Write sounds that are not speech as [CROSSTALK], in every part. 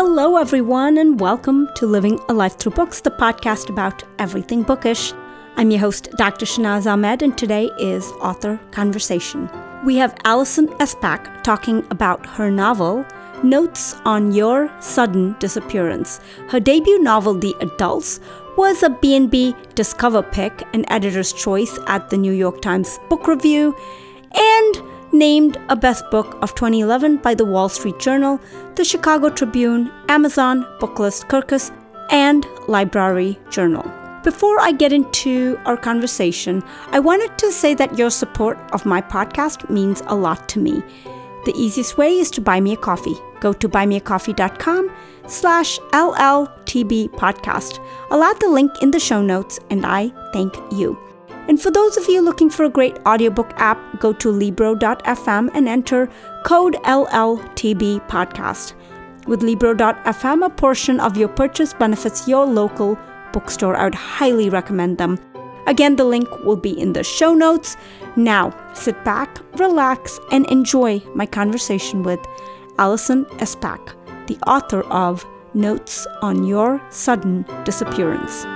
Hello, everyone, and welcome to Living a Life Through Books, the podcast about everything bookish. I'm your host, Dr. Shanaz Ahmed, and today is Author Conversation. We have Alison Espach talking about her novel, Notes on Your Sudden Disappearance. Her debut novel, The Adults, was a B&N Discover pick, an editor's choice at the New York Times Book Review, and named a best book of 2011 by the Wall Street Journal, the Chicago Tribune, Amazon, Booklist Kirkus, and Library Journal. Before I get into our conversation, I wanted to say that your support of my podcast means a lot to me. The easiest way is to buy me a coffee. Go to buymeacoffee.com slash LLTB podcast. I'll add the link in the show notes and I thank you. And for those of you looking for a great audiobook app, go to Libro.fm and enter code LLTB podcast. With Libro.fm, a portion of your purchase benefits your local bookstore. I would highly recommend them. Again, the link will be in the show notes. Now, sit back, relax, and enjoy my conversation with Alison Espach, the author of Notes on Your Sudden Disappearance.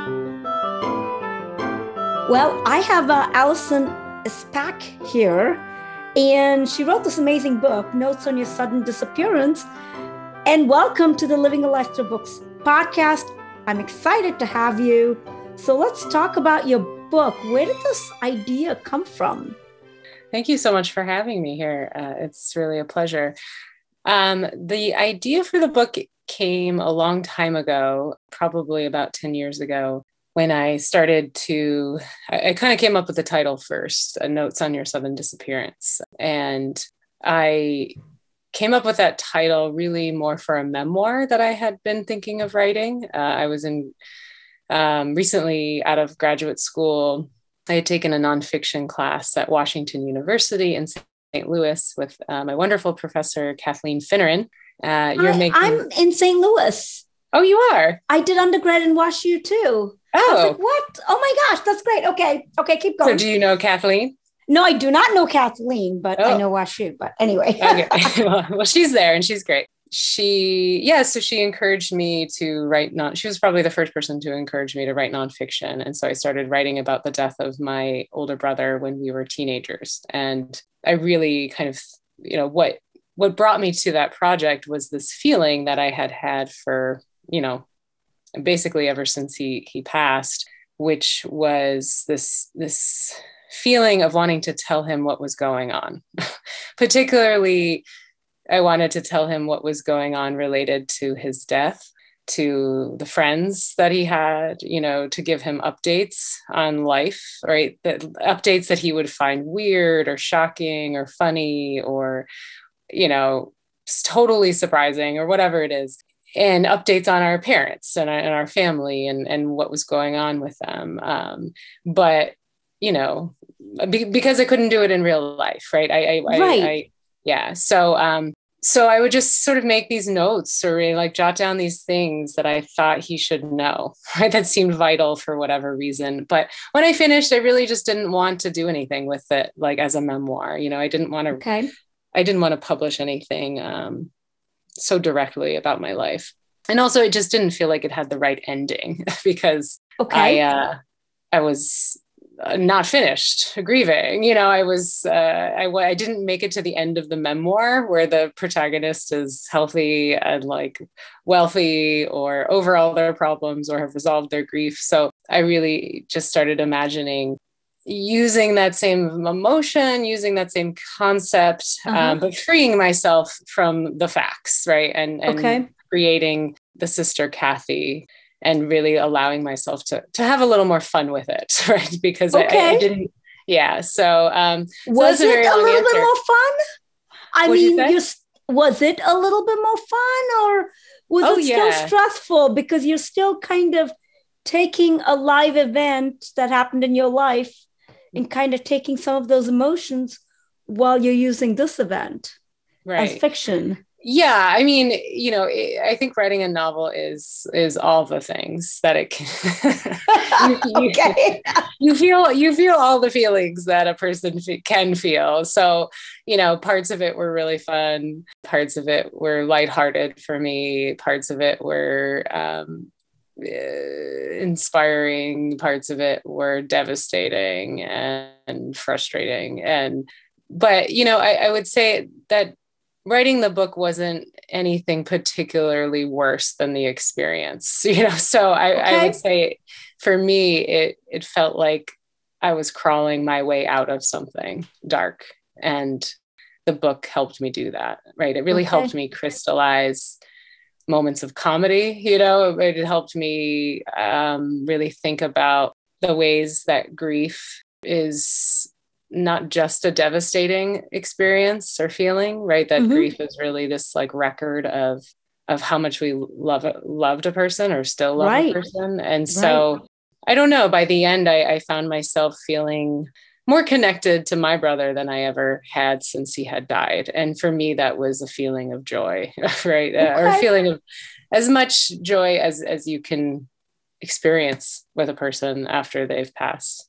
Well, I have uh, Alison Espach here, and she wrote this amazing book, Notes on Your Sudden Disappearance. And welcome to the Living a Life Through Books podcast. I'm excited to have you. So let's talk about your book. Where did this idea come from? Thank you so much for having me here. Uh, it's really a pleasure. Um, the idea for the book came a long time ago, probably about 10 years ago, when I started to, I, I kind of came up with the title first, uh, Notes on Your Sudden Disappearance. And I came up with that title really more for a memoir that I had been thinking of writing. Uh, I was in um, recently out of graduate school. I had taken a nonfiction class at Washington University in St. Louis with uh, my wonderful professor, Kathleen Finneran. Uh, you're Hi, making... I'm in St. Louis. Oh, you are? I did undergrad in WashU too. Oh, like, what? Oh my gosh, that's great. Okay, okay, keep going. So, do you know Kathleen? No, I do not know Kathleen, but oh. I know WashU. But anyway, okay. [LAUGHS] [LAUGHS] well, well, she's there and she's great. She, yeah, so she encouraged me to write non. She was probably the first person to encourage me to write nonfiction, and so I started writing about the death of my older brother when we were teenagers. And I really kind of, you know, what what brought me to that project was this feeling that I had had for, you know, basically ever since he he passed, which was this this feeling of wanting to tell him what was going on. [LAUGHS] Particularly, I wanted to tell him what was going on related to his death, to the friends that he had, you know, to give him updates on life, right? That updates that he would find weird or shocking or funny or, you know, totally surprising or whatever it is and updates on our parents and our, and our family and, and what was going on with them. Um, but, you know, be, because I couldn't do it in real life, right? I, I, right. I, I yeah. So, um, so I would just sort of make these notes or really like jot down these things that I thought he should know, [LAUGHS] right? That seemed vital for whatever reason. But when I finished, I really just didn't want to do anything with it, like as a memoir. You know, I didn't want to. Okay. I didn't want to publish anything. Um, so directly about my life. And also, it just didn't feel like it had the right ending [LAUGHS] because okay. I uh, I was uh, not finished grieving. You know, I was uh, I I didn't make it to the end of the memoir where the protagonist is healthy and like wealthy or over all their problems or have resolved their grief. So I really just started imagining using that same emotion, using that same concept, uh-huh. um, but freeing myself from the facts, right? And, and okay. creating the sister Kathy and really allowing myself to to have a little more fun with it, [LAUGHS] right? Because okay. I, I, didn't, yeah. So, um, so was it a, a little answer. bit more fun? I What'd mean, you, you, was it a little bit more fun, or was oh, it still yeah. stressful because you're still kind of taking a live event that happened in your life and kind of taking some of those emotions while you're using this event right. as fiction. yeah i mean you know i think writing a novel is is all the things that it can [LAUGHS] you, [LAUGHS] okay. you, feel you feel all the feelings that a person can feel so you know parts of it were really fun parts of it were lighthearted for me parts of it were um, Uh, inspiring parts of it were devastating and frustrating and but you know I, I would say that writing the book wasn't anything particularly worse than the experience [LAUGHS] you know so I, okay. I would say for me it it felt like i was crawling my way out of something dark and the book helped me do that right it really okay. helped me crystallize moments of comedy you know it helped me um, really think about the ways that grief is not just a devastating experience or feeling, right? That mm-hmm. grief is really this like record of of how much we love loved a person or still love right. a person. And so right. I don't know, by the end I, I found myself feeling more connected to my brother than I ever had since he had died. And for me, that was a feeling of joy, [LAUGHS] right? Okay. Uh, or a feeling of as much joy as as you can experience with a person after they've passed.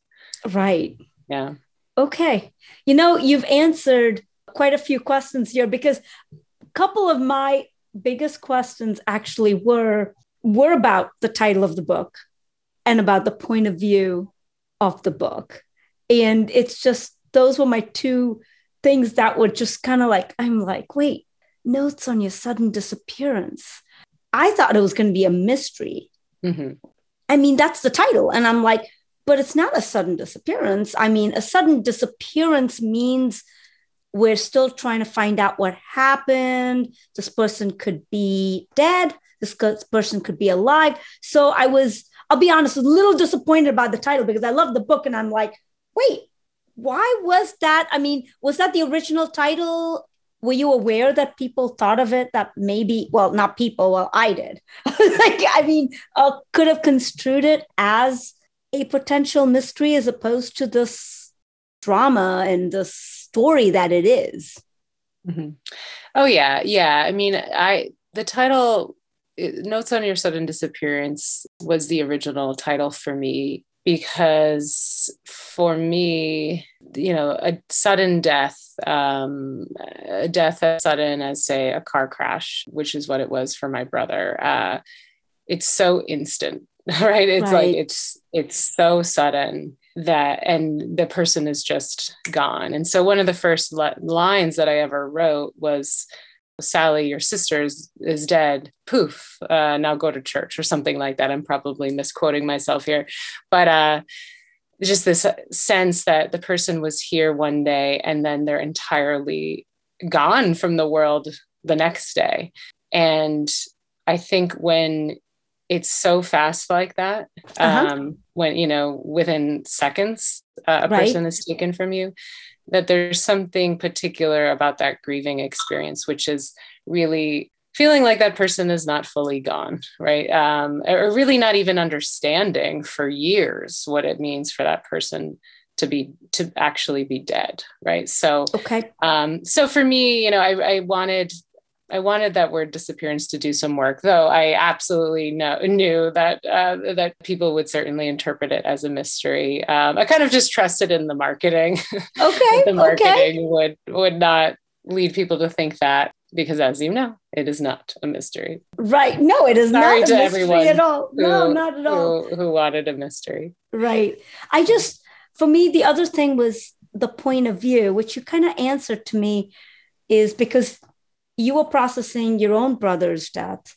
Right. Yeah. Okay. You know, you've answered quite a few questions here because a couple of my biggest questions actually were were about the title of the book and about the point of view of the book. And it's just those were my two things that were just kind of like I'm like, wait, notes on your sudden disappearance. I thought it was going to be a mystery. Mm-hmm. I mean, that's the title. And I'm like, but it's not a sudden disappearance. I mean, a sudden disappearance means we're still trying to find out what happened. This person could be dead, this person could be alive. So I was, I'll be honest, a little disappointed about the title because I love the book and I'm like, wait, why was that? I mean, was that the original title? Were you aware that people thought of it that maybe, well, not people, well, I did. [LAUGHS] like, I mean, uh, could have construed it as a potential mystery as opposed to this drama and the story that it is. Mm-hmm. Oh yeah, yeah. I mean, I the title Notes on Your Sudden Disappearance was the original title for me because for me, you know, a sudden death, um, a death as sudden as say a car crash, which is what it was for my brother. Uh, it's so instant [LAUGHS] right it's right. like it's it's so sudden that and the person is just gone and so one of the first lines that i ever wrote was sally your sister is, is dead poof uh, now go to church or something like that i'm probably misquoting myself here but uh just this sense that the person was here one day and then they're entirely gone from the world the next day and i think when it's so fast like that uh-huh. um, when you know within seconds uh, a right. person is taken from you that there's something particular about that grieving experience which is really feeling like that person is not fully gone right? Um, or really not even understanding for years what it means for that person to be to actually be dead right? So okay. um so for me you know i, I wanted I wanted that word disappearance to do some work, though I absolutely know, knew that uh, that people would certainly interpret it as a mystery. Um, I kind of just trusted in the marketing. [LAUGHS] Okay, the marketing okay. would would not lead people to think that because, as you know, it is not a mystery. Right? No, it is Sorry not a mystery at all. Who, no, not at all. Who, who wanted a mystery? Right. I just, for me, the other thing was the point of view, which you kind of answered to me, is because you were processing your own brother's death.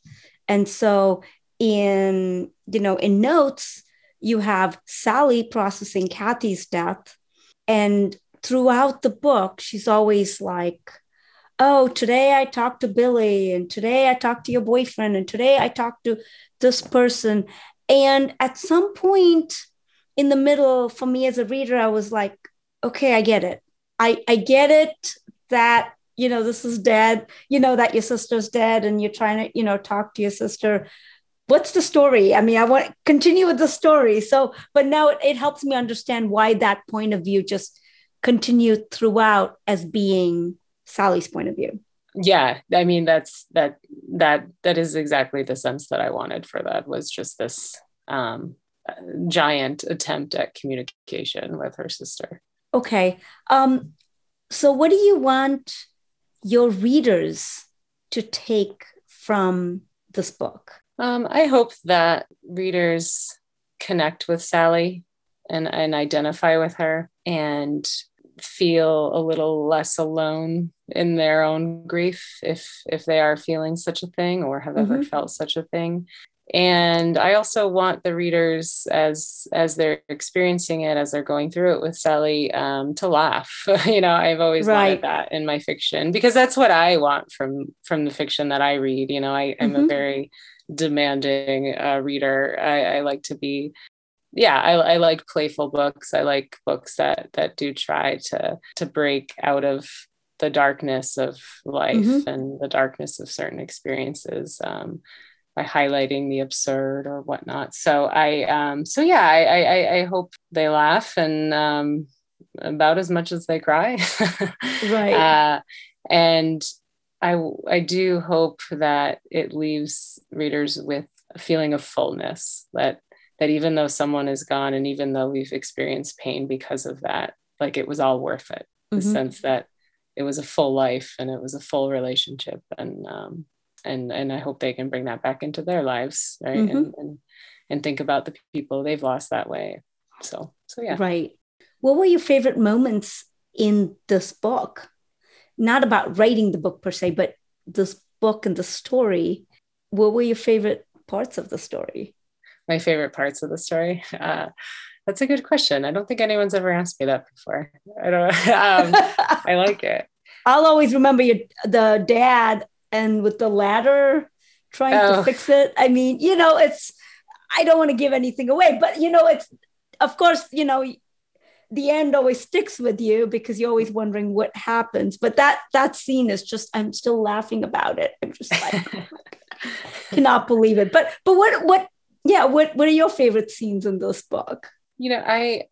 And so in you know in notes you have sally processing kathy's death. And throughout the book she's always like oh today i talked to billy and today i talked to your boyfriend and today i talked to this person. And at some point in the middle for me as a reader i was like okay i get it. I i get it that you know, this is dead, you know, that your sister's dead and you're trying to, you know, talk to your sister. What's the story? I mean, I want to continue with the story. So, but now it, it helps me understand why that point of view just continued throughout as being Sally's point of view. yeah i mean that's that that that is exactly the sense that i wanted for that was just this um giant attempt at communication with her sister okay um so what do you want your readers to take from this book um, i hope that readers connect with sally and and identify with her and feel a little less alone in their own grief if if they are feeling such a thing or have mm-hmm. ever felt such a thing and i also want the readers as as they're experiencing it as they're going through it with sally um, to laugh [LAUGHS] you know i've always right. wanted that in my fiction because that's what i want from from the fiction that i read you know I, am mm-hmm. a very demanding uh, reader I, I like to be yeah I, I like playful books i like books that that do try to to break out of the darkness of life mm-hmm. and the darkness of certain experiences um, by highlighting the absurd or whatnot. So i um, so yeah I, I i hope they laugh and um, about as much as they cry. [LAUGHS] Right. Uh, and i i do hope that it leaves readers with a feeling of fullness that that even though someone is gone and even though we've experienced pain because of that like it was all worth it. Mm-hmm. the sense that it was a full life and it was a full relationship and um and and i hope they can bring that back into their lives right mm-hmm. and, and and think about the people they've lost that way so so yeah right what were your favorite moments in this book not about writing the book per se but this book and the story what were your favorite parts of the story my favorite parts of the story? Uh, that's a good question. I don't think anyone's ever asked me that before. I don't. [LAUGHS] Um, I like it. [LAUGHS] I'll always remember your, the dad and with the ladder trying oh. to fix it. I mean, you know, it's. I don't want to give anything away, but you know, it's. Of course, you know, the end always sticks with you because you're always wondering what happens. But that that scene is just. I'm still laughing about it. I'm just like. Oh [LAUGHS] cannot believe it. But but what what yeah what what are your favorite scenes in this book you know i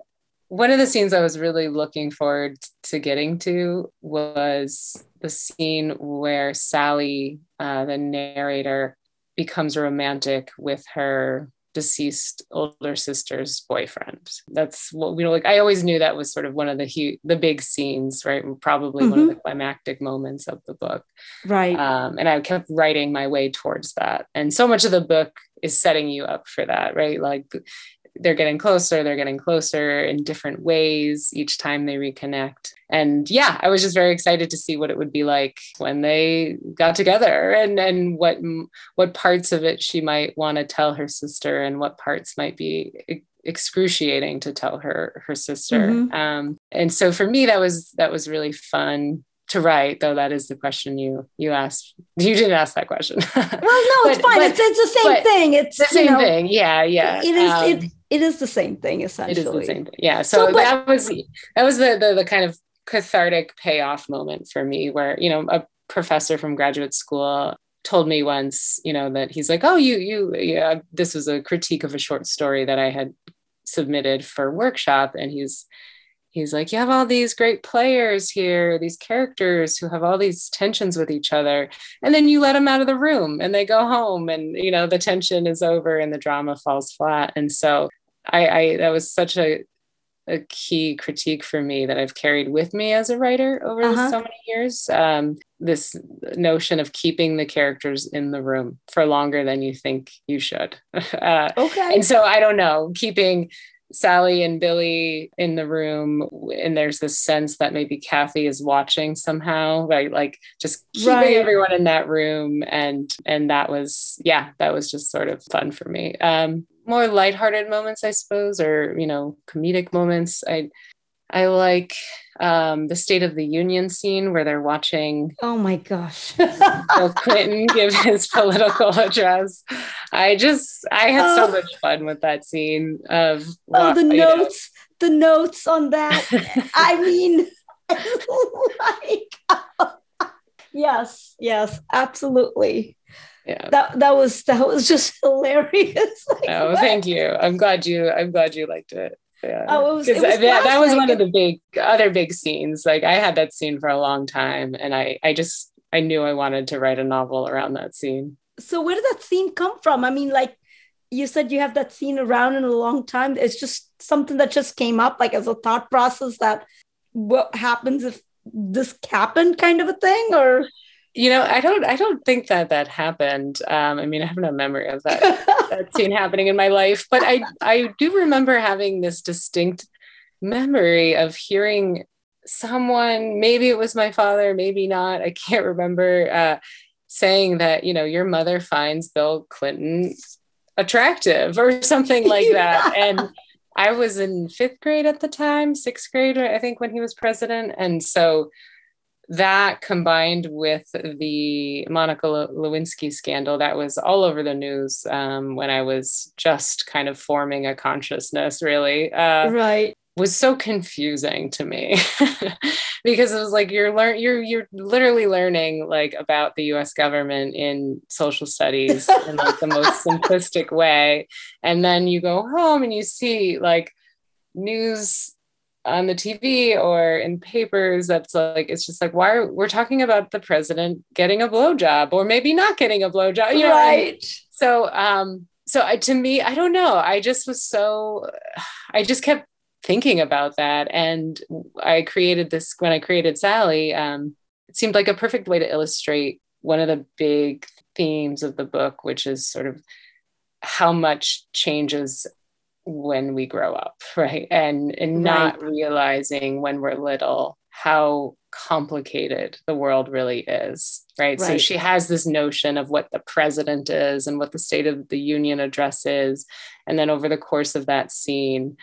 one of the scenes i was really looking forward to getting to was the scene where sally uh, the narrator becomes romantic with her deceased older sister's boyfriend. That's what we know. Like I always knew that was sort of one of the hu- the big scenes, right? Probably mm-hmm. one of the mm-hmm. climactic moments of the book, right? Um, and I kept writing my way towards that, and so much of the book is setting you up for that, right? Like they're getting closer, they're getting closer in different ways each time they reconnect. And yeah, I was just very excited to see what it would be like when they got together and and what what parts of it she might want to tell her sister and what parts might be excruciating to tell her her sister. Mm-hmm. Um, and so for me that was that was really fun to write though that is the question you you asked you didn't ask that question [LAUGHS] well no it's fine but, it's, it's the same thing it's the same know, thing yeah yeah it is um, it, it is the same thing essentially it is the same thing yeah so, so but, that was that was the, the the kind of cathartic payoff moment for me where you know a professor from graduate school told me once you know that he's like oh you you yeah this was a critique of a short story that i had submitted for workshop and he's he's like, You have all these great players here, these characters who have all these tensions with each other. And then you let them out of the room and they go home and, you know, the tension is over and the drama falls flat. And so I, I that was such a, a key critique for me that I've carried with me as a writer over uh-huh. so many years. Um, this notion of keeping the characters in the room for longer than you think you should. [LAUGHS] uh, okay. And so I don't know, keeping Sally and Billy in the room, and there's this sense that maybe Kathy is watching somehow, right? Like just keeping right. everyone in that room, and and that was yeah, that was just sort of fun for me. Um, more lighthearted moments, I suppose, or you know, comedic moments. I I like um, the State of the Union scene where they're watching. Oh my gosh. [LAUGHS] Bill Clinton give his [LAUGHS] political address. I just, I had so oh. much fun with that scene of. Oh, the notes, know. the notes on that. I [LAUGHS] mean, like, yes, yes, absolutely. Yeah. That that was that was just [LAUGHS] hilarious. [LAUGHS] like, oh, thank you. I'm glad you I'm glad you liked it yeah. Oh, it was, it was that, that was one of the big other big scenes. Like I had that scene for a long time, and I I just I knew I wanted to write a novel around that scene. So where did that scene come from? I mean, like you said you have that scene around in a long time. It's just something that just came up like as a thought process that what happens if this happened kind of a thing or you know i don't i don't think that that happened. Um, i mean i have no memory of that, [LAUGHS] that scene happening in my life but i i do remember having this distinct memory of hearing someone maybe it was my father maybe not i can't remember uh, saying that you know your mother finds bill clinton attractive or something like [LAUGHS] that. And i was in fifth grade at the time sixth grade i think when he was president. And so that combined with the Monica Lewinsky scandal that was all over the news um, when I was just kind of forming a consciousness, really. Uh, right. Was so confusing to me [LAUGHS] because it was like you're learn you're you're literally learning like about the U.S. government in social studies [LAUGHS] in like the most simplistic way, and then you go home and you see like news on the TV or in papers that's like it's just like why are we're talking about the president getting a blowjob or maybe not getting a blowjob, you know? Right. so um so I, to me I don't know I just was so I just kept thinking about that and I created this when I created Sally um it seemed like a perfect way to illustrate one of the big themes of the book which is sort of how much changes when we grow up [LAUGHS] right and and not right. realizing when we're little how complicated the world really is right? right so she has this notion of what the president is and what the state of the union address is and then over the course of that scene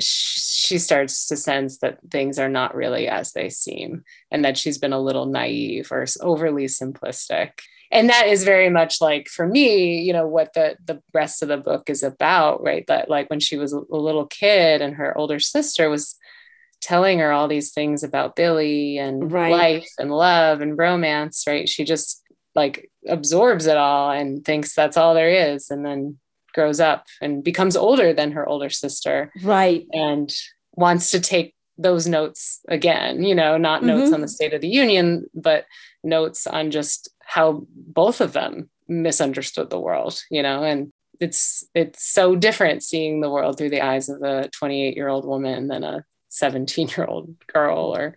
she starts to sense that things are not really as they seem and that she's been a little naive or overly simplistic and that is very much like for me you know what the the rest of the book is about right that like when she was a little kid and her older sister was telling her all these things about billy and right. life and love and romance right she just like absorbs it all and thinks that's all there is and then grows up and becomes older than her older sister right and wants to take those notes again you know not mm-hmm. notes on the state of the union but notes on just how both of them misunderstood the world, you know, and it's it's so different seeing the world through the eyes of a 28 year old woman than a 17 year old girl or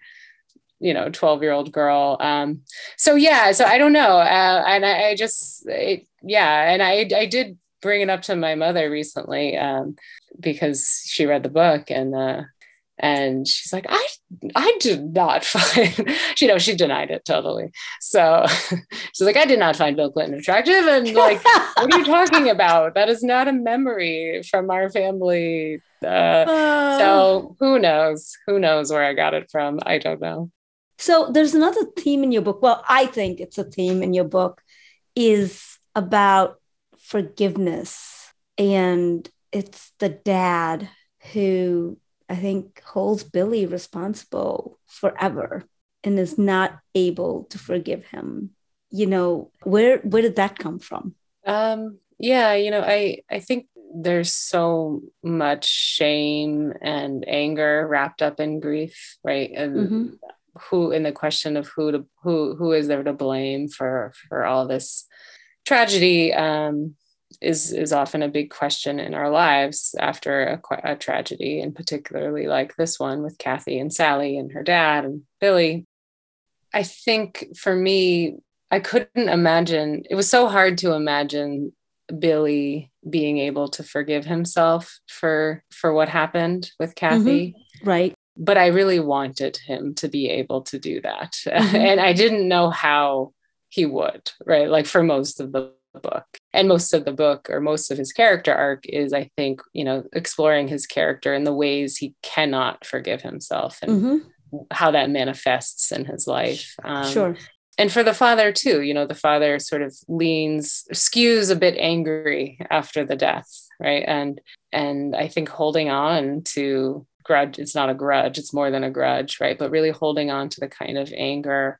you know 12 year old girl. Um so yeah so i don't know. Uh, and I, I just it, yeah and i i did bring it up to my mother recently um because she read the book and uh and she's like i i did not [LAUGHS] find you know she denied it totally. So [LAUGHS] she's like i did not find bill clinton attractive and like what are you talking [LAUGHS] about? That is not a memory from our family. Uh, uh, so who knows? Who knows where i got it from? I don't know. So there's another theme in your book. Well i think it's a theme in your book is about forgiveness. And it's the dad who I think, holds Billy responsible forever and is not able to forgive him. You know, where where did that come from? Um, yeah, you know, I I think there's so much shame and anger wrapped up in grief, right? And mm-hmm. who in the question of who to who who is there to blame for for all this tragedy um is is often a big question in our lives after a, a, tragedy, and particularly like this one with Kathy and Sally and her dad and Billy. I think for me, I couldn't imagine. It was so hard to imagine Billy being able to forgive himself for for what happened with Kathy. Mm-hmm. Right. But I really wanted him to be able to do that, mm-hmm. [LAUGHS] and I didn't know how he would. Right, like for most of the book. And most of the book or most of his character arc is i think you know exploring his character and the ways he cannot forgive himself and mm-hmm. how that manifests in his life. Um, sure. and for the father too you know the father sort of leans skews a bit angry after the death right? And and i think holding on to grudge it's not a grudge it's more than a grudge right? But really holding on to the kind of anger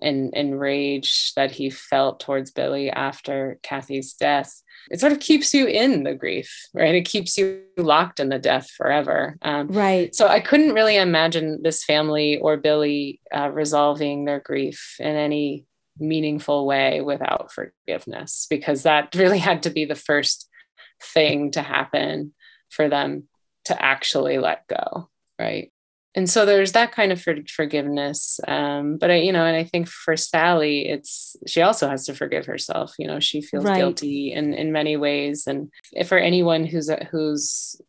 and, and rage that he felt towards Billy after Kathy's death. It sort of keeps you in the grief, right? It keeps you locked in the death forever. Um, right. So I couldn't really imagine this family or Billy uh, resolving their grief in any meaningful way without forgiveness because that really had to be the first thing to happen for them to actually let go right and so there's that kind of for, forgiveness um, but i you know and i think for sally it's she also has to forgive herself you know she feels right. guilty in in many ways and if for anyone who's a, who's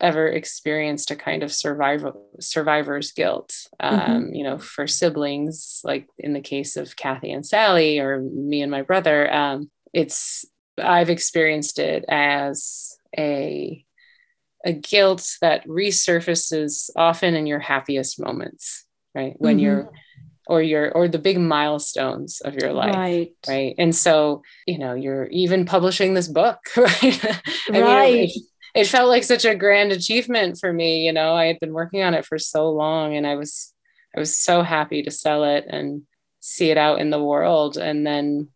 ever experienced a kind of survival survivor's guilt um, mm-hmm. you know for siblings like in the case of kathy and sally or me and my brother um, it's i've experienced it as a a guilt that resurfaces often in your happiest moments right? When mm-hmm. you're or your or the big milestones of your life right. right? And so you know you're even publishing this book [LAUGHS] right? I right mean, it, it felt like such a grand achievement for me you know? I had been working on it for so long and i was i was so happy to sell it and see it out in the world. And then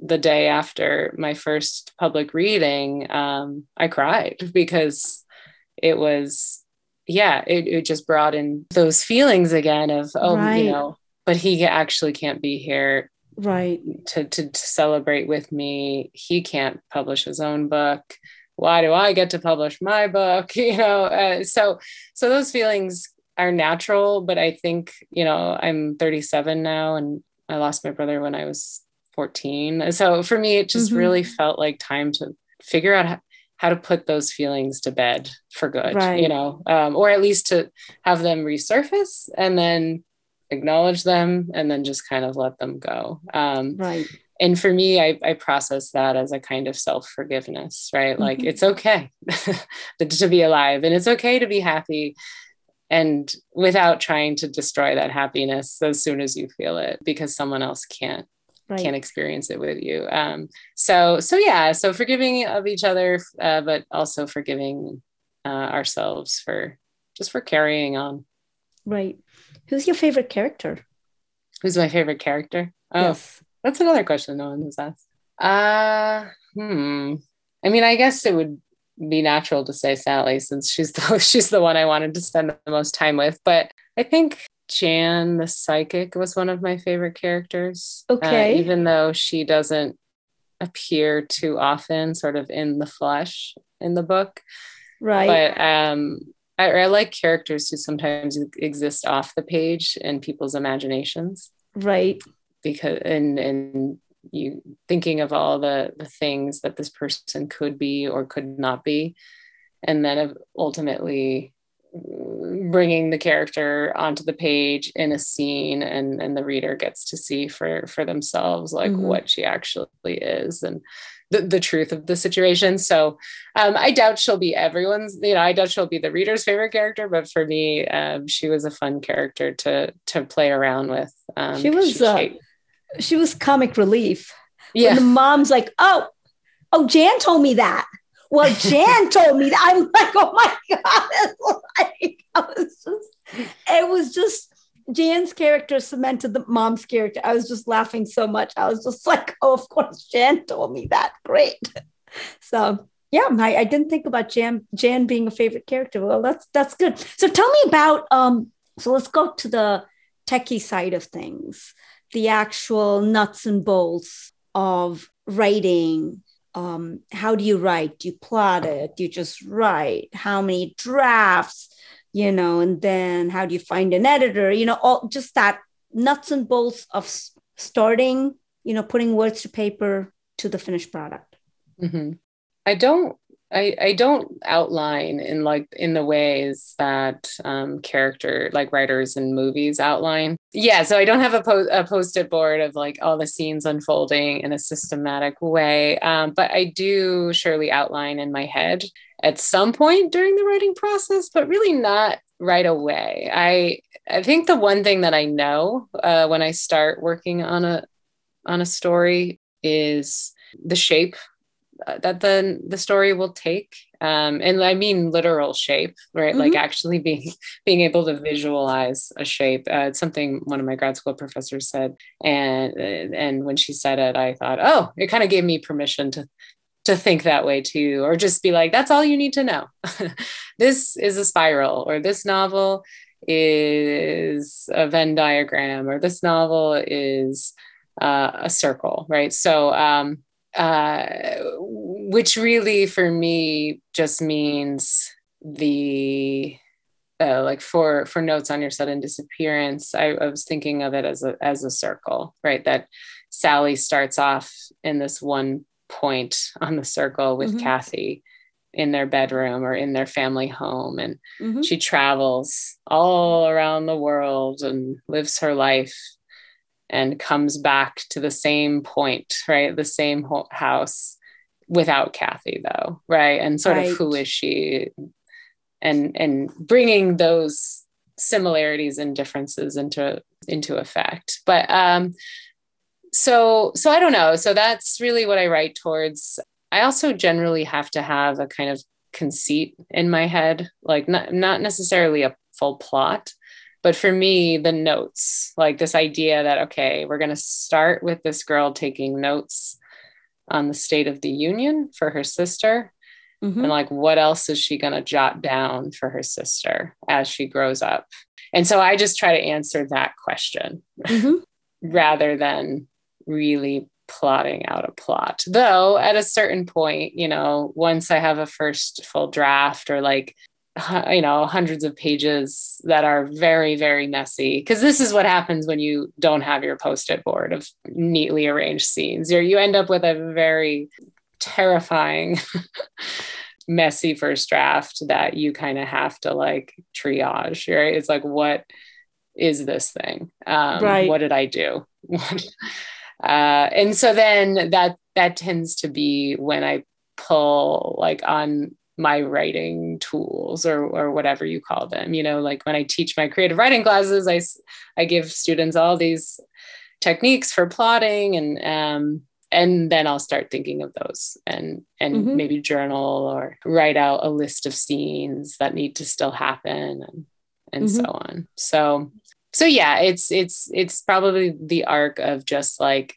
the day after my first public reading um, i cried because it was yeah it, it just brought in those feelings again of oh right. you know but he actually can't be here right to, to, to celebrate with me he can't publish his own book why do I get to publish my book? [LAUGHS] You know, uh, so so those feelings are natural, but I think you know I'm 37 now, and I lost my brother when I was 14. So for me, it just mm-hmm. really felt like time to figure out how, to put those feelings to bed for good, right. you know, um, or at least to have them resurface and then acknowledge them and then just kind of let them go. Um, right and for me I, I process that as a kind of self-forgiveness right mm-hmm. like it's okay [LAUGHS] to be alive and it's okay to be happy and without trying to destroy that happiness as soon as you feel it because someone else can't right. can't experience it with you um, so so yeah so forgiving of each other uh, but also forgiving uh, ourselves for just for carrying on right who's your favorite character who's my favorite character oh yes. That's another question no one has asked. Uh, hmm. I mean, I guess it would be natural to say Sally since she's the [LAUGHS] she's the one I wanted to spend the most time with. But I think Jan the psychic was one of my favorite characters. Uh, okay. Uh, even though she doesn't appear too often, sort of in the flesh in the book. Right. But um I, I like characters who sometimes exist off the page in people's imaginations. Right because and and you thinking of all the the things that this person could be or could not be and then ultimately bringing the character onto the page in a scene and and the reader gets to see for for themselves like mm-hmm. what she actually is and the, the truth of the situation so um, i doubt she'll be everyone's you know i doubt she'll be the reader's favorite character but for me um, she was a fun character to to play around with um, she was she, uh, she was comic relief. Yeah. When the mom's like, oh, oh, Jan told me that. Well, Jan told me that. I'm like, oh my God. [LAUGHS] like, I was just, it was just Jan's character cemented the mom's character. I was just laughing so much. I was just like, oh, of course, Jan told me that. Great. [LAUGHS] So yeah, I, I didn't think about Jan Jan being a favorite character. Well, that's that's good. So tell me about um, so let's go to the techie side of things the actual nuts and bolts of writing um, how do you write? Do you plot it? Do you just write? How many drafts you know and then how do you find an editor? You know all just that nuts and bolts of starting you know putting words to paper to the finished product. Mm-hmm. i don't I, I don't outline in like in the ways that um, character like writers in movies outline. Yeah, so I don't have a, po- a post-it board of like all the scenes unfolding in a systematic way, um, but I do surely outline in my head at some point during the writing process, but really not right away. I I think the one thing that I know uh, when I start working on a on a story is the shape that the the story will take um, and i mean literal shape right mm-hmm. like actually being being able to visualize a shape uh, it's something one of my grad school professors said and and when she said it i thought oh it kind of gave me permission to to think that way too or just be like that's all you need to know [LAUGHS] this is a spiral or this novel is a venn diagram or this novel is uh, a circle, right? So, um, uh, which really for me just means the uh, like for for notes on your sudden disappearance I, I, was thinking of it as a as a circle right that sally starts off in this one point on the circle with mm-hmm. kathy in their bedroom or in their family home and mm-hmm. she travels all around the world and lives her life and comes back to the same point right? The same house without kathy though right? And sort right. of who is she and and bringing those similarities and differences into into effect. But um so so i don't know. So that's really what i write towards. I also generally have to have a kind of conceit in my head like not not necessarily a full plot but for me the notes like this idea that okay we're going to start with this girl taking notes on the state of the union for her sister Mm-hmm. And like, what else is she going to jot down for her sister as she grows up? And so I just try to answer that question mm-hmm. [LAUGHS] rather than really plotting out a plot. Though at a certain point, you know, once I have a first full draft or like, you know, hundreds of pages that are very, very messy, because this is what happens when you don't have your post it board of neatly arranged scenes. You're, you end up with a very terrifying [LAUGHS] messy first draft that you kind of have to like triage right? It's like what is this thing? Um, right. what did i do? [LAUGHS] Uh, and so then that that tends to be when i pull like on my writing tools or or whatever you call them you know like when i teach my creative writing classes i i give students all these techniques for plotting and um, and then I'll start thinking of those and and mm-hmm. maybe journal or write out a list of scenes that need to still happen and and mm-hmm. so on. So so yeah, it's it's it's probably the arc of just like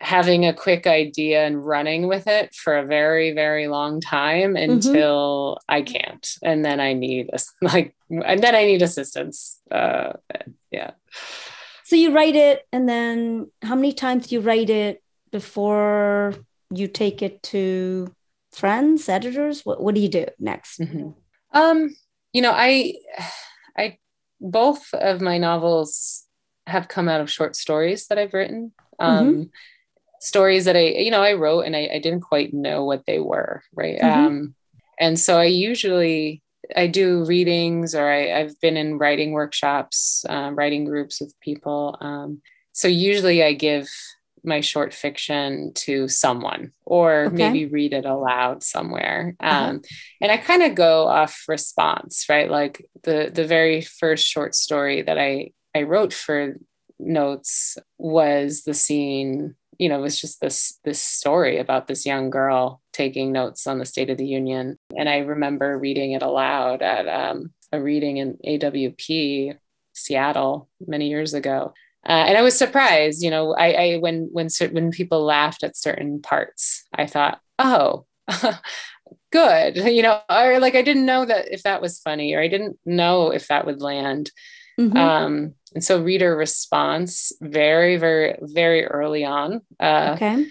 having a quick idea and running with it for a very very long time mm-hmm. until mm-hmm. I can't and then I need [LAUGHS] like and then I need assistance. Uh yeah. So you write it and then how many times do you write it before you take it to friends, editors? What what do you do next? Mm-hmm. Um, you know, I I both of my novels have come out of short stories that I've written. Um, mm-hmm. Stories that I, you know, I wrote and I, I didn't quite know what they were, right? Mm-hmm. Um, and so I usually I do readings or I, have been in writing workshops, um, writing groups with people. Um, so usually I give my short fiction to someone or okay. maybe read it aloud somewhere uh-huh. um, and i kind of go off response right like the the very first short story that i i wrote for notes was the scene you know it was just this this story about this young girl taking notes on the state of the union and i remember reading it aloud at um, a reading in awp seattle many years ago uh, and I was surprised, you know, I, I when when when people laughed at certain parts, I thought, oh, [LAUGHS] good, [LAUGHS] you know, or like I didn't know that if that was funny, or I didn't know if that would land. Mm-hmm. Um, and so reader response very, very, very early on uh, okay.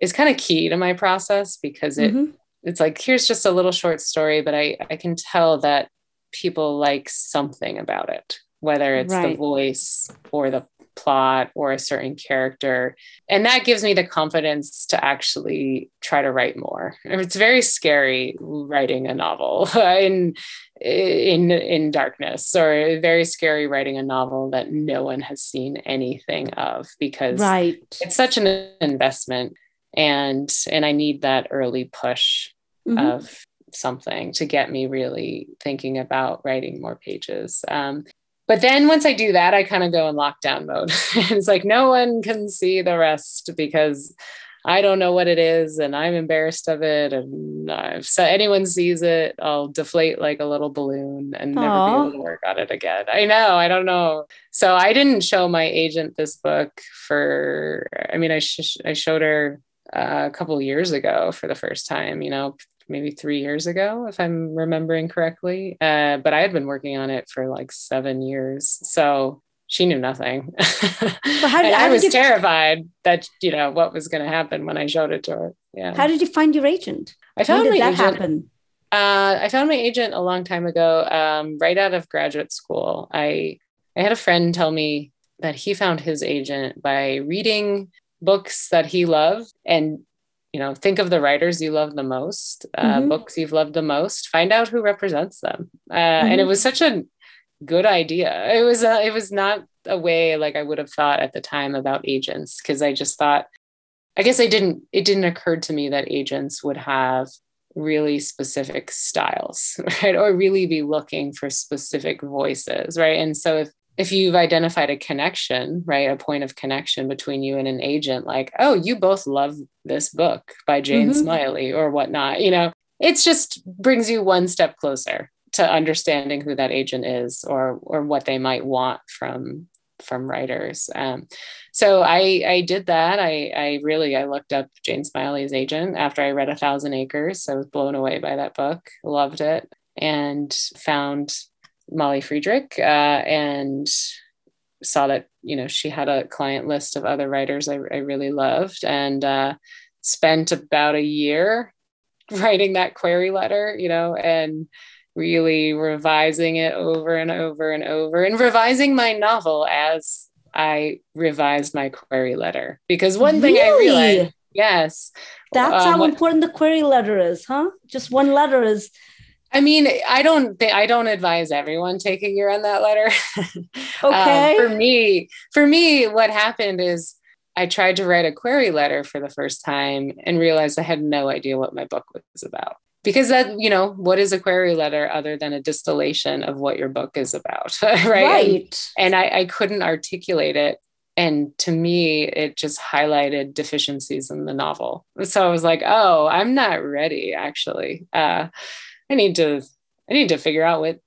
is kind of key to my process because it mm-hmm. it's like here's just a little short story, but I I can tell that people like something about it whether it's right. the voice or the plot or a certain character. And that gives me the confidence to actually try to write more. It's very scary writing a novel [LAUGHS] in in in darkness or very scary writing a novel that no one has seen anything of because right. it's such an investment and and I need that early push mm-hmm. of something to get me really thinking about writing more pages. Um, but then once I do that, I kind of go in lockdown mode. [LAUGHS] it's like no one can see the rest because I don't know what it is and I'm embarrassed of it. And if so anyone sees it, I'll deflate like a little balloon and Aww. never be able to work on it again. I know, I don't know. So I didn't show my agent this book for, I mean, I, sh- I showed her uh, a couple years ago for the first time, you know, maybe three years ago, if I'm remembering correctly. Uh, but I had been working on it for like seven years. So she knew nothing. how [LAUGHS] did- how I did was you- terrified that you know what was going to happen when I showed it to her. Yeah, How did you find your agent? I found did my that agent. happen? Uh, I found my agent a long time ago, um, right out of graduate school. I I had a friend tell me that he found his agent by reading books that he loved and you know think of the writers you love the most uh, Mhm. books you've loved the most find out who represents them uh, and it Mhm. was such a good idea it was uh, it was not a way like i would have thought at the time about agents because i just thought i guess i didn't it didn't occur to me that agents would have really specific styles [LAUGHS] right or really be looking for specific voices right and so if if you've identified a connection right a point of connection between you and an agent like oh you both love this book by jane Mhm. smiley or whatnot you know it's just brings you one step closer to understanding who that agent is or or what they might want from from writers. Um, so i i did that. I i really i looked up jane smiley's agent after i read a thousand acres. I was blown away by that book. Loved it. And found molly friedrich uh, and saw that you know she had a client list of other writers i, I really loved and uh, spent about a year [LAUGHS] writing that query letter you know and really revising it over and over and over and revising my novel as I revised my query letter. Because one thing I realized, yes, That's um, how important the query letter is, huh? Just one letter is I mean, I don't think I don't advise everyone take a year on that letter. [LAUGHS] Um, okay. for me, for me, what happened is I tried to write a query letter for the first time and realized I had no idea what my book was about. Because that, you know, what is a query letter other than a distillation of what your book is about? right. [LAUGHS] right. And, and I, I couldn't articulate it. And to me, it just highlighted deficiencies in the novel. So I was like, oh, I'm not ready, actually. Uh, I need to I need to figure out what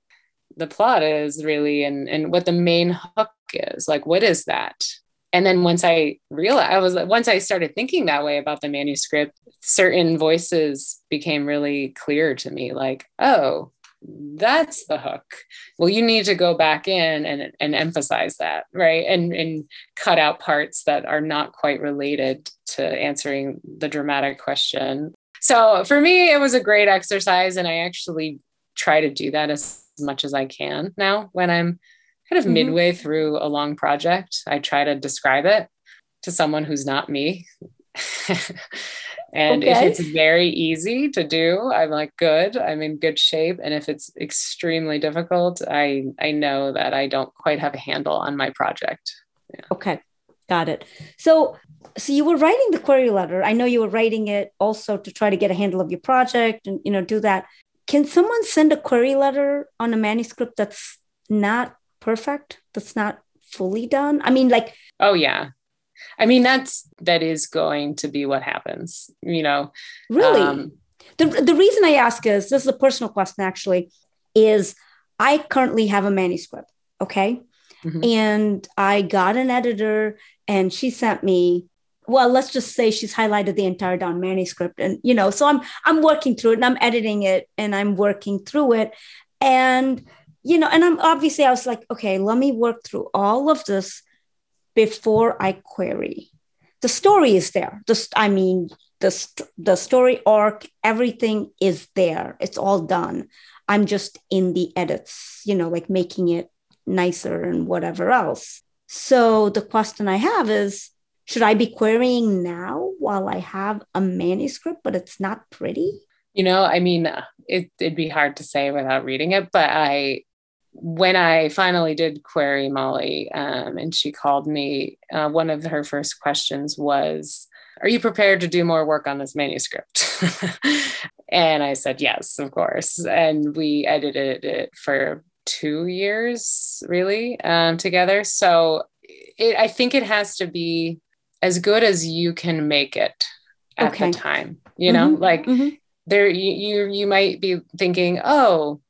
the plot is really and and what the main hook is. Like what is that? And then once I realized I was once I started thinking that way about the manuscript, certain voices became really clear to me like, oh, that's the hook. Well, you need to go back in and and emphasize that, right? And and cut out parts that are not quite related to answering the dramatic question so for me it was a great exercise and i actually try to do that as much as i can now when i'm kind of Mhm. midway through a long project. I try to describe it to someone who's not me. [LAUGHS] And if it's very easy to do i'm like good i'm in good shape. And if it's extremely difficult i i know that i don't quite have a handle on my project. Okay. Got it. So so you were writing the query letter. I know you were writing it also to try to get a handle of your project and you know do that. Can someone send a query letter on a manuscript that's not perfect, that's not fully done? I mean like oh yeah i mean that's that is going to be what happens you know really Um, the, the reason I ask is this is a personal question actually is I currently have a manuscript, okay? Mhm. And I got an editor and she sent me well, let's just say she's highlighted the entire down manuscript and you know, so I'm I'm working through it and I'm editing it and I'm working through it and you know, and I'm obviously I was like, okay, let me work through all of this before I query. The story is there. Just I mean, the st- the story arc, everything is there. It's all done. I'm just in the edits, you know, like making it nicer and whatever else. So the question I have is should I be querying now while I have a manuscript, but it's not pretty? you know i mean it, it'd be hard to say without reading it but i when i finally did query molly um, and she called me uh, one of her first questions was are you prepared to do more work on this manuscript [LAUGHS] and i said yes of course and we edited it for two years really um, together so it, i think it has to be as good as you can make it at Okay. the time you know Mhm, like mhm. there you, you you might be thinking oh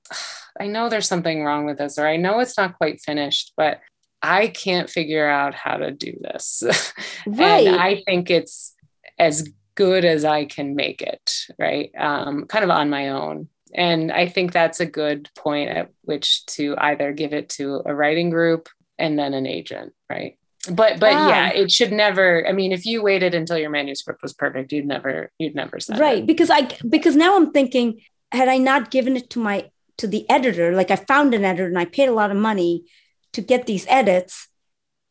i know there's something wrong with this or i know it's not quite finished but i can't figure out how to do this [LAUGHS] Right. and i think it's as good as i can make it right um, kind of on my own and i think that's a good point at which to either give it to a writing group and then an agent, right? But but Ah. yeah, it should never. I mean, if you waited until your manuscript was perfect, you'd never you'd never send right it. because i because now i'm thinking had i not given it to my to the editor like i found an editor and i paid a lot of money to get these edits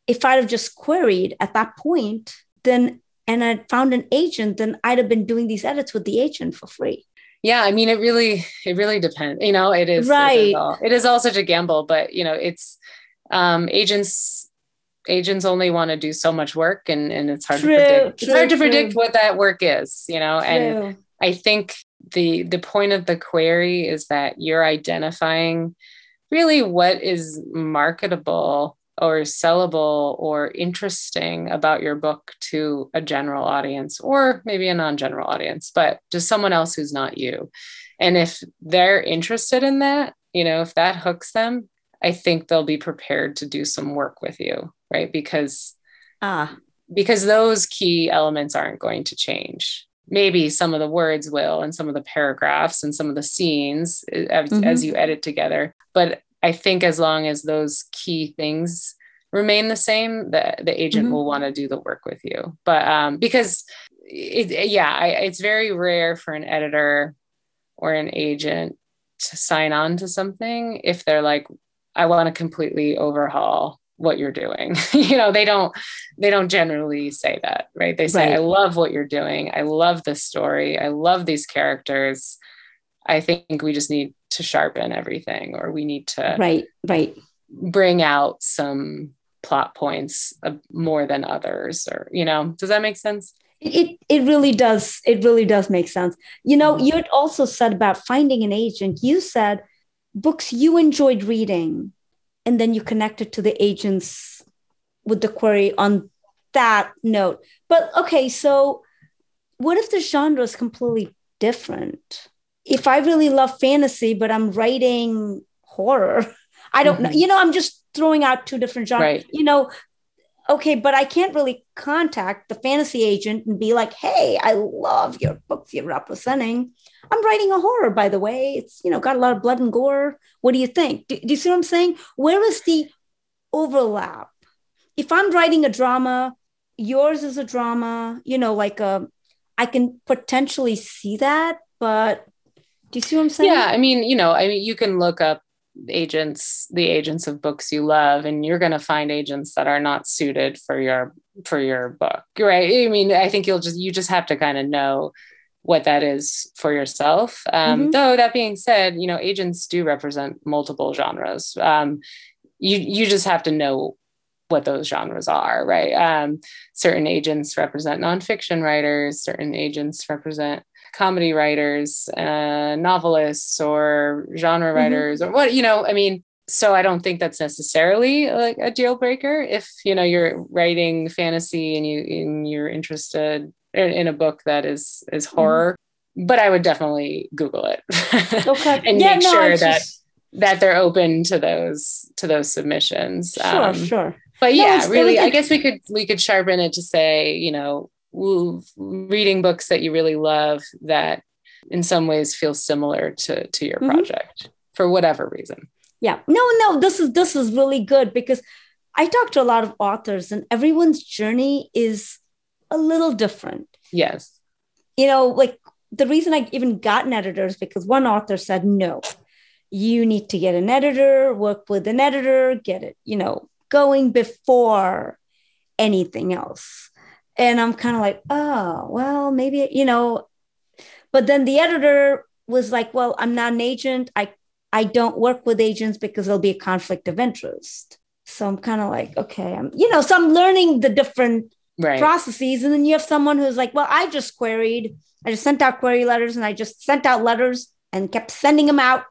if i'd have just queried at that point then and i'd found an agent then i'd have been doing these edits with the agent for free Yeah, I mean, it really it really depends. You know, it is it is Right. all- it is all such a gamble, but you know, it's um, agents agents only want to do so much work, and and it's hard True, to predict. true, it's hard to true. predict what that work is. You know, and I think the the point of the query is that you're identifying really what is marketable or sellable or interesting about your book to a general audience or maybe a non-general audience but just someone else who's not you and if they're interested in that you know if that hooks them i think they'll be prepared to do some work with you right because ah because those key elements aren't going to change. Maybe some of the words will, and some of the paragraphs, and some of the scenes uh, as, Mhm. as you edit together. But I think as long as those key things remain the same, the the agent Mhm. will want to do the work with you. But um, because it, yeah, I, it's very rare for an editor or an agent to sign on to something if they're like, I want to completely overhaul what you're doing. [LAUGHS] you know, they don't they don't generally say that, right? They say, Right. I love what you're doing. I love this story. I love these characters. I think we just need to sharpen everything or we need to right right. bring out some plot points uh, more than others or you know does that make sense? It, it really does it really does make sense. You know you had also said about finding an agent. You said books you enjoyed reading and then you connected to the agents with the query on that note. But okay so what if the genre is completely different if i really love fantasy but i'm writing horror i don't know Mhm. you know i'm just throwing out two different genres Right. you know okay, but I can't really contact the fantasy agent and be like, hey, I love your books you're representing. I'm writing a horror, by the way. It's, you know, got a lot of blood and gore. What do you think? Do, do you see what I'm saying? Where is the overlap? If I'm writing a drama, yours is a drama, you know, like a, I can potentially see that, but do you see what I'm saying? yeah i mean you know i mean you can look up agents the agents of books you love and you're going to find agents that are not suited for your for your book right i mean i think you'll just you just have to kind of know what that is for yourself um, Mhm. though that being said you know agents do represent multiple genres um, you you just have to know what those genres are right um, certain agents represent nonfiction writers certain agents represent comedy writers, uh, novelists, or genre Mhm. writers, or what you know. I mean, so I don't think that's necessarily like a deal breaker. If you know you're writing fantasy and you and you're interested in, in a book that is is horror, but I would definitely Google it [LAUGHS] Okay. and yeah, make no, sure that just- that they're open to those to those submissions. sure, Um, sure. but yeah really i guess we could we could sharpen it to say you know reading books that you really love that in some ways feel similar to to your Mhm. project for whatever reason Yeah. No, no, this is this is really good because I talk to a lot of authors and everyone's journey is a little different. yes You know, like the reason I even got an editor is because one author said, no, you need to get an editor, work with an editor, get it, you know, going before anything else. And I'm kind of like, oh, well, maybe, you know, but then the editor was like, well, I'm not an agent. I I don't work with agents because there'll be a conflict of interest. So I'm kind of like, okay, I'm, you know, so I'm learning the different right processes. And then you have someone who's like, well, I just queried, I just sent out query letters and I just sent out letters and kept sending them out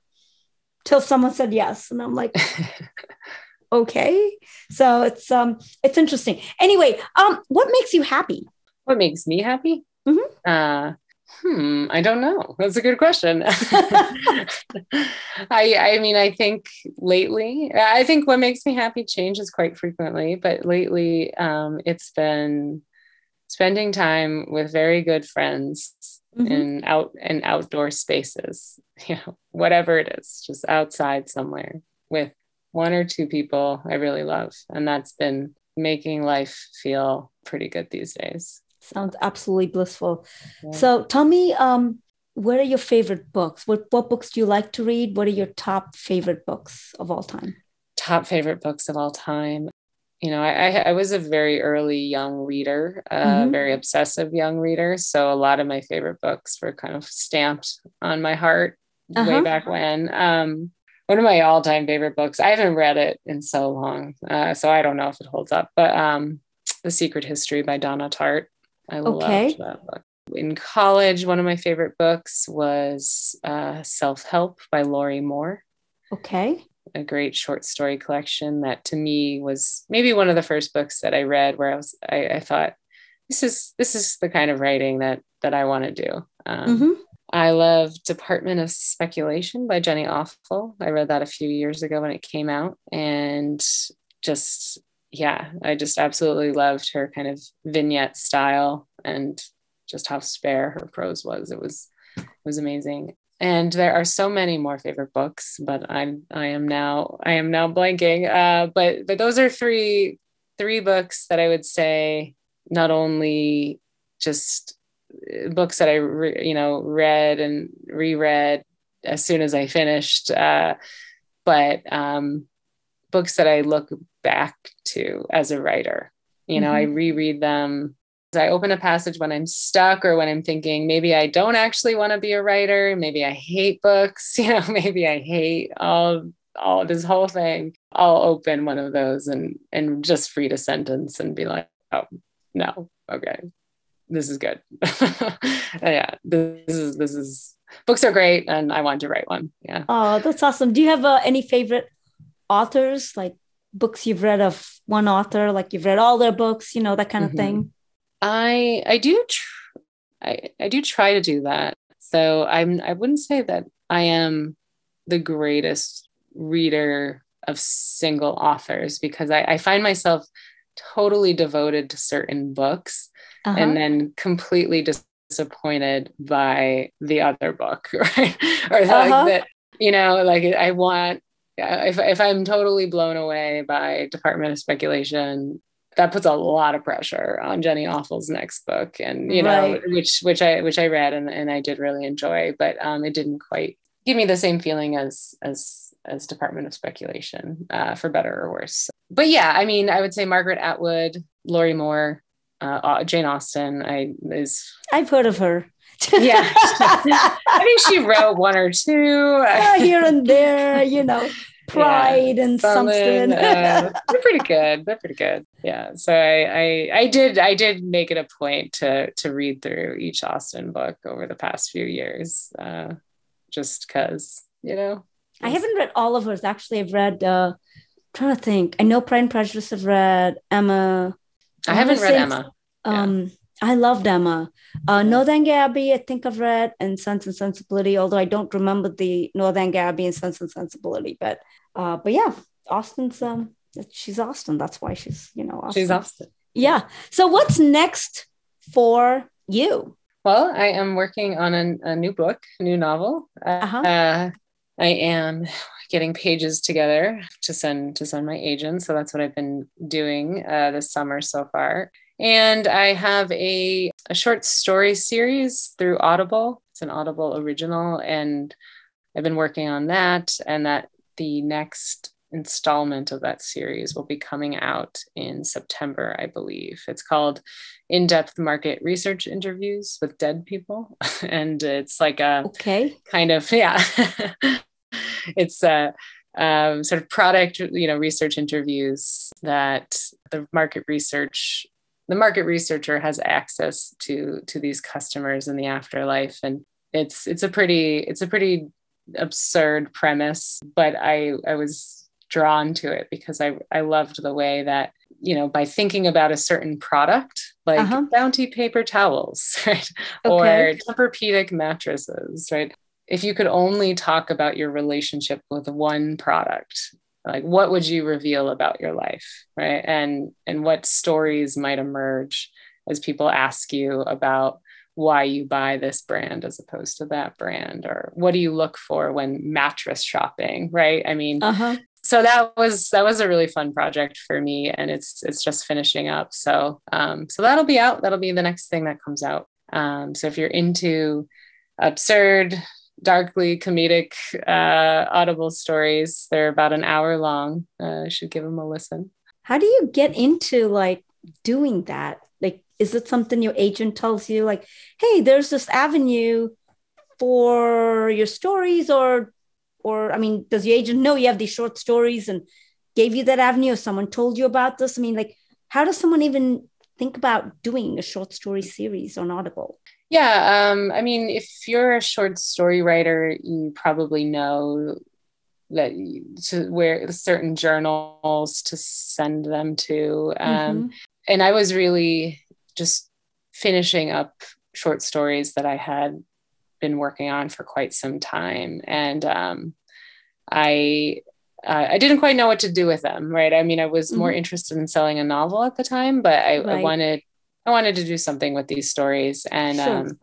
till someone said yes. And I'm like, [LAUGHS] okay. So it's um it's interesting. Anyway, um, what makes you happy? what makes me happy Mhm. uh hmm i don't know that's a good question [LAUGHS] i i mean i think lately i think what makes me happy changes quite frequently but lately um it's been spending time with very good friends Mhm. in out and outdoor spaces [LAUGHS] you know whatever it is just outside somewhere with one or two people I really love. And that's been making life feel pretty good these days. Sounds absolutely blissful. Yeah. So tell me, um, what are your favorite books? What what books do you like to read? What are your top favorite books of all time? Top favorite books of all time. You know, I, I was a very early young reader, a uh, mm-hmm. very obsessive young reader. So a lot of my favorite books were kind of stamped on my heart uh-huh. way back when. Um, one of my all-time favorite books. I haven't read it in so long, uh, so I don't know if it holds up. But um, "The Secret History" by Donna Tartt. I okay. loved that book. In college, one of my favorite books was uh, "Self Help" by Lorrie Moore. Okay. A great short story collection that, to me, was maybe one of the first books that I read where I was I, I thought this is this is the kind of writing that that I want to do. Um, mm-hmm. I love Department of Speculation by Jenny Offill. I read that a few years ago when it came out and just yeah, I just absolutely loved her kind of vignette style and just how spare her prose was. It was it was amazing. And there are so many more favorite books, but I'm I am now I am now blanking. Uh, but but those are three three books that I would say not only just books that I re, you know read and reread as soon as I finished, uh, but um, books that I look back to as a writer. You know, mm-hmm. I reread them. I open a passage when I'm stuck or when I'm thinking maybe I don't actually want to be a writer. Maybe I hate books. [LAUGHS] You know, maybe I hate all all this whole thing. I'll open one of those and and just read a sentence and be like, oh no, okay, this is good. [LAUGHS] yeah, this is this is books are great, and I wanted to write one. Yeah. Oh, that's awesome. Do you have uh, any favorite authors, like books you've read of one author, like you've read all their books, you know, that kind of mm-hmm. thing? I I do tr- I I do try to do that. So I'm I wouldn't say that I am the greatest reader of single authors because I, I find myself totally devoted to certain books uh-huh. and then completely disappointed by the other book, [LAUGHS] right? or uh-huh. like that, you know, like I want if if I'm totally blown away by Department of Speculation, that puts a lot of pressure on Jenny Offill's next book, and you know, right. which which I which I read and, and I did really enjoy, but um, it didn't quite give me the same feeling as as as Department of Speculation, uh, for better or worse. But yeah, I mean, I would say Margaret Atwood, Lorrie Moore, uh, Jane Austen. I is I've heard of her. yeah, [LAUGHS] I think she wrote one or two uh, here and there. You know, [LAUGHS] Pride yeah, and something. uh, they're pretty good. They're pretty good. Yeah. So I, I I did I did make it a point to to read through each Austen book over the past few years, uh, just because you know. I haven't read all of hers. Actually, I've read. Uh, trying to think. I know Pride and Prejudice. I've read Emma. I haven't read Emma. Um, yeah. I loved Emma. Uh, Northanger Abbey, I think I've read, and Sense and Sensibility, although I don't remember the Northanger Abbey and Sense and Sensibility. But uh, but yeah, Austen's um, she's Austen. That's why she's you know Austen. she's Austen. Yeah. So what's next for you? Well, I am working on a, a new book, a new novel. Uh-huh. Uh, I am getting pages together to send to send my agent. So that's what I've been doing uh, this summer so far. And I have a, a short story series through Audible. It's an Audible original, and I've been working on that. And that the next installment of that series will be coming out in September, I believe. It's called In Depth Market Research Interviews with Dead People. [LAUGHS] and it's like a okay. kind of, [LAUGHS] yeah, it's a um, sort of product, you know, research interviews that the market research the market researcher has access to to these customers in the afterlife and it's it's a pretty it's a pretty absurd premise but i i was drawn to it because i i loved the way that you know by thinking about a certain product like uh-huh. bounty paper towels [LAUGHS] right okay. or tempur-pedic mattresses right if you could only talk about your relationship with one product like what would you reveal about your life right and and what stories might emerge as people ask you about why you buy this brand as opposed to that brand or what do you look for when mattress shopping right i mean uh-huh. So that was that was a really fun project for me and it's it's just finishing up. So um so that'll be out. That'll be the next thing that comes out. Um so if you're into absurd darkly comedic uh audible stories they're about an hour long. Uh should give them a listen. How do you get into like doing that? Like is it something your agent tells you like hey there's this avenue for your stories or or i mean does your agent know you have these short stories and gave you that avenue? Or someone told you about this? I mean like how does someone even think about doing a short story series on audible? Yeah um, i mean if you're a short story writer you probably know that to where certain journals to send them to um, mm-hmm. and i was really just finishing up short stories that i had been working on for quite some time, and um, I uh, I didn't quite know what to do with them. Right? I mean, I was mm-hmm. more interested in selling a novel at the time, but I, right. I, wanted I wanted to do something with these stories, and sure. um,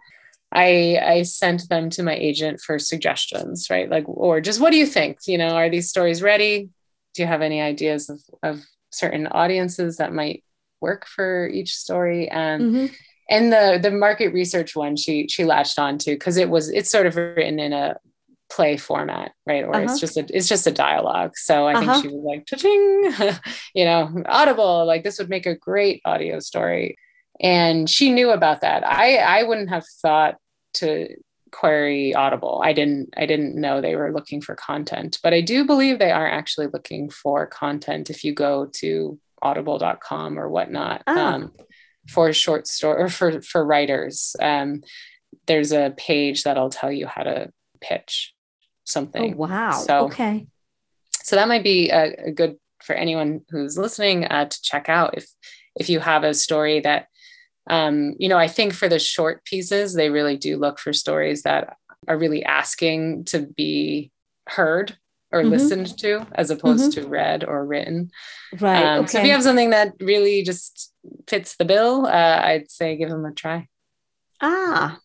I I sent them to my agent for suggestions. Right? Like, or just what do you think? You know, are these stories ready? Do you have any ideas of of certain audiences that might work for each story? And mm-hmm and the the market research one she she latched on to because it was it's sort of written in a play format right? Or uh-huh. it's just a it's just a dialogue. So i uh-huh. think she was like ching [LAUGHS] you know audible like this would make a great audio story. And she knew about that. I i wouldn't have thought to query audible. I didn't i didn't know they were looking for content. But i do believe they are actually looking for content if you go to audible.com or whatnot. Ah. um, for short story or for for writers um, there's a page that'll tell you how to pitch something oh, wow so okay so that might be a, a good for anyone who's listening uh, to check out if if you have a story that um, you know i think for the short pieces they really do look for stories that are really asking to be heard or mm-hmm. listened to as opposed mm-hmm. to read or written. Right. Um, okay. So if you have something that really just fits the bill, uh, I'd say give them a try. Ah,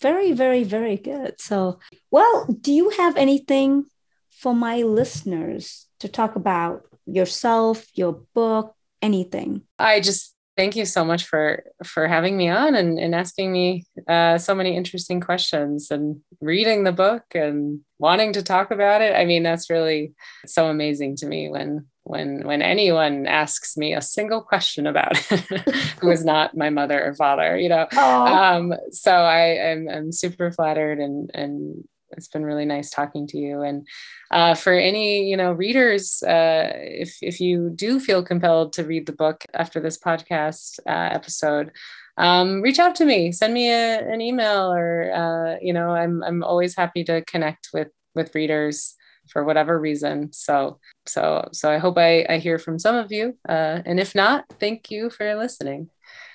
very, very, very good. So, well, do you have anything for my listeners to talk about yourself, your book, anything? I just thank you so much for for having me on and, and asking me uh, so many interesting questions and reading the book and wanting to talk about it. I mean that's really so amazing to me when when when anyone asks me a single question about it [LAUGHS] who is [LAUGHS] not my mother or father you know? Um, so i am I'm super flattered and and it's been really nice talking to you. And uh, for any you know readers, uh, if if you do feel compelled to read the book after this podcast uh, episode, um, reach out to me. Send me a, an email, or uh, you know, I'm I'm always happy to connect with with readers for whatever reason. So so so I hope I, I hear from some of you. Uh, and if not, thank you for listening.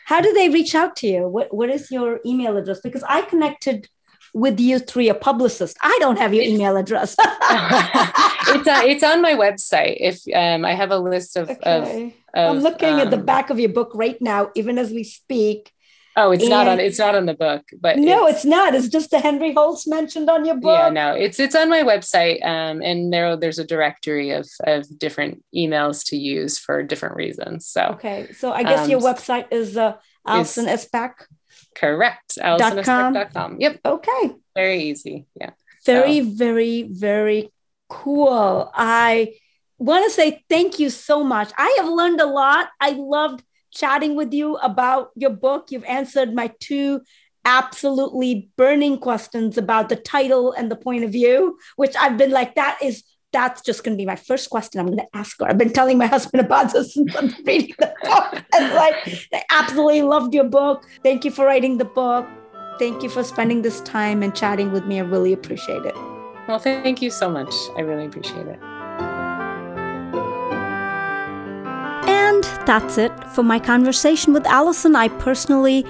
How do they reach out to you? What what is your email address? Because I connected with you through a publicist. I don't have your email address. [LAUGHS] [LAUGHS] it's uh, it's on my website. If um, I have a list of, okay. of, of I'm looking um, at the um, back of your book right now, even as we speak. Oh, it's and not on. It's not on the book, but no, it's, it's, not. It's just the Henry Holt's mentioned on your book. Yeah, no, it's it's on my website, um, and there there's a directory of of different emails to use for different reasons. So okay, so I guess um, your website is uh, Alison Espach. Correct. AlisonEspach.com. Yep. Okay. Very easy. Yeah. Very, so. very, very cool. I want to say thank you so much. I have learned a lot. I loved chatting with you about your book. You've answered my two absolutely burning questions about the title and the point of view, which I've been like, that is that's just going to be my first question I'm going to ask her. I've been telling my husband about this [LAUGHS] since I'm reading the book. And like, I absolutely loved your book. Thank you for writing the book. Thank you for spending this time and chatting with me. I really appreciate it. Well, thank you so much. I really appreciate it. And that's it for my conversation with Alison. I personally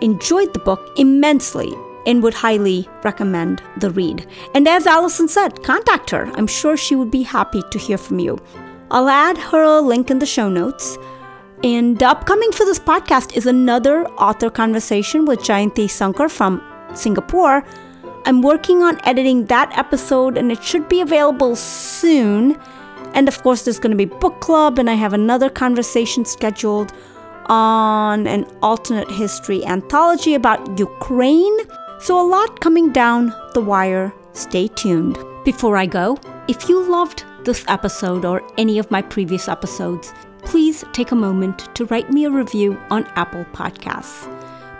enjoyed the book immensely and would highly recommend the read. And as Alison said, contact her. I'm sure she would be happy to hear from you. I'll add her link in the show notes. And upcoming for this podcast is another author conversation with Jayanthi Sankar from Singapore. I'm working on editing that episode and it should be available soon. And of course, there's going to be book club, and I have another conversation scheduled on an alternate history anthology about Ukraine. So, a lot coming down the wire. Stay tuned. Before I go, if you loved this episode or any of my previous episodes, please take a moment to write me a review on Apple Podcasts.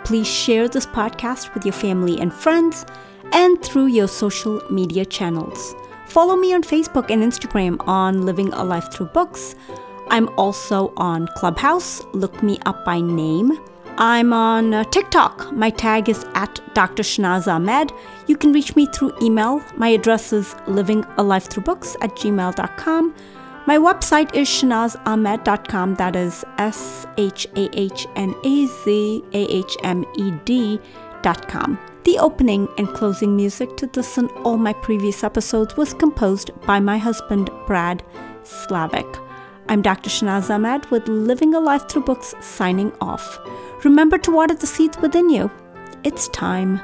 Please share this podcast with your family and friends and through your social media channels. Follow me on Facebook and Instagram on Living a Life Through Books. I'm also on Clubhouse. Look me up by name. I'm on uh, TikTok. My tag is at Dr. Shahnaz Ahmed. You can reach me through email. My address is livingalifethroughbooks at gmail.com. My website is shahnazahmed.com. That is S H A H N A Z A H M E D.com. The opening and closing music to this and all my previous episodes was composed by my husband, Brad Slavic. I'm Dr. Shahnaz Ahmed with Living a Life Through Books signing off. Remember to water the seeds within you. It's time.